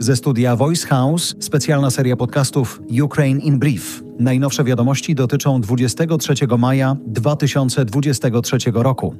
Ze studia Voice House specjalna seria podcastów Ukraine in Brief. Najnowsze wiadomości dotyczą 23 maja 2023 roku.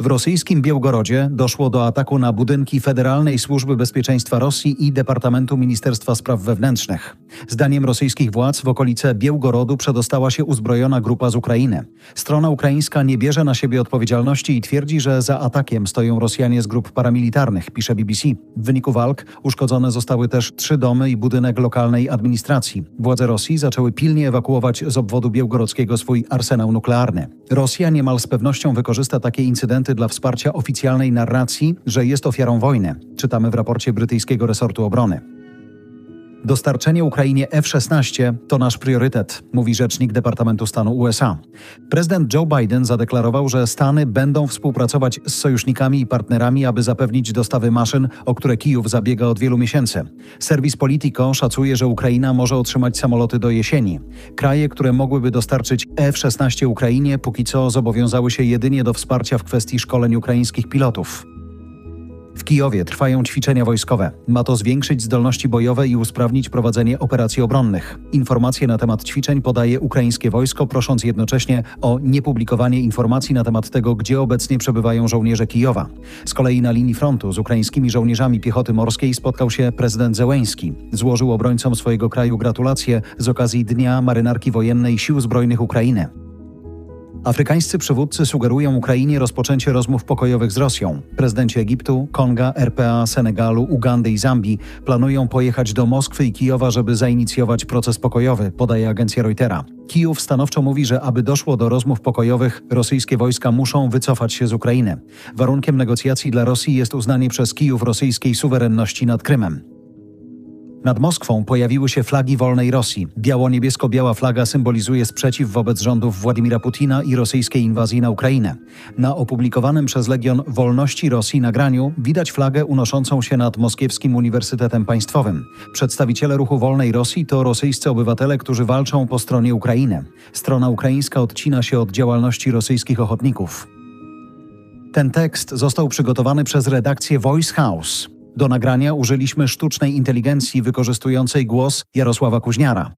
W rosyjskim Białgorodzie doszło do ataku na budynki Federalnej Służby Bezpieczeństwa Rosji i Departamentu Ministerstwa Spraw Wewnętrznych. Zdaniem rosyjskich władz w okolice Białgorodu przedostała się uzbrojona grupa z Ukrainy. Strona ukraińska nie bierze na siebie odpowiedzialności i twierdzi, że za atakiem stoją Rosjanie z grup paramilitarnych, pisze BBC. W wyniku walk uszkodzone zostały też trzy domy i budynek lokalnej administracji. Władze Rosji zaczęły pilnie ewakuować z obwodu białgorodzkiego swój arsenał nuklearny. Rosja niemal z pewnością wykorzysta takie incydenty dla wsparcia oficjalnej narracji, że jest ofiarą wojny. Czytamy w raporcie brytyjskiego resortu obrony. Dostarczenie Ukrainie F-16 to nasz priorytet, mówi rzecznik Departamentu Stanu USA. Prezydent Joe Biden zadeklarował, że Stany będą współpracować z sojusznikami i partnerami, aby zapewnić dostawy maszyn, o które Kijów zabiega od wielu miesięcy. Serwis Politico szacuje, że Ukraina może otrzymać samoloty do jesieni. Kraje, które mogłyby dostarczyć F-16 Ukrainie, póki co zobowiązały się jedynie do wsparcia w kwestii szkoleń ukraińskich pilotów. W Kijowie trwają ćwiczenia wojskowe. Ma to zwiększyć zdolności bojowe i usprawnić prowadzenie operacji obronnych. Informacje na temat ćwiczeń podaje ukraińskie wojsko, prosząc jednocześnie o niepublikowanie informacji na temat tego, gdzie obecnie przebywają żołnierze Kijowa. Z kolei na linii frontu z ukraińskimi żołnierzami piechoty morskiej spotkał się prezydent Zełęński. Złożył obrońcom swojego kraju gratulacje z okazji Dnia Marynarki Wojennej Sił Zbrojnych Ukrainy. Afrykańscy przywódcy sugerują Ukrainie rozpoczęcie rozmów pokojowych z Rosją. Prezydenci Egiptu, Konga, RPA, Senegalu, Ugandy i Zambii planują pojechać do Moskwy i Kijowa, żeby zainicjować proces pokojowy, podaje agencja Reutera. Kijów stanowczo mówi, że aby doszło do rozmów pokojowych, rosyjskie wojska muszą wycofać się z Ukrainy. Warunkiem negocjacji dla Rosji jest uznanie przez Kijów rosyjskiej suwerenności nad Krymem. Nad Moskwą pojawiły się flagi wolnej Rosji. Biało-niebiesko-biała flaga symbolizuje sprzeciw wobec rządów Władimira Putina i rosyjskiej inwazji na Ukrainę. Na opublikowanym przez Legion Wolności Rosji nagraniu widać flagę unoszącą się nad Moskiewskim Uniwersytetem Państwowym. Przedstawiciele ruchu wolnej Rosji to rosyjscy obywatele, którzy walczą po stronie Ukrainy. Strona ukraińska odcina się od działalności rosyjskich ochotników. Ten tekst został przygotowany przez redakcję Voice House. Do nagrania użyliśmy sztucznej inteligencji wykorzystującej głos Jarosława Kuźniara.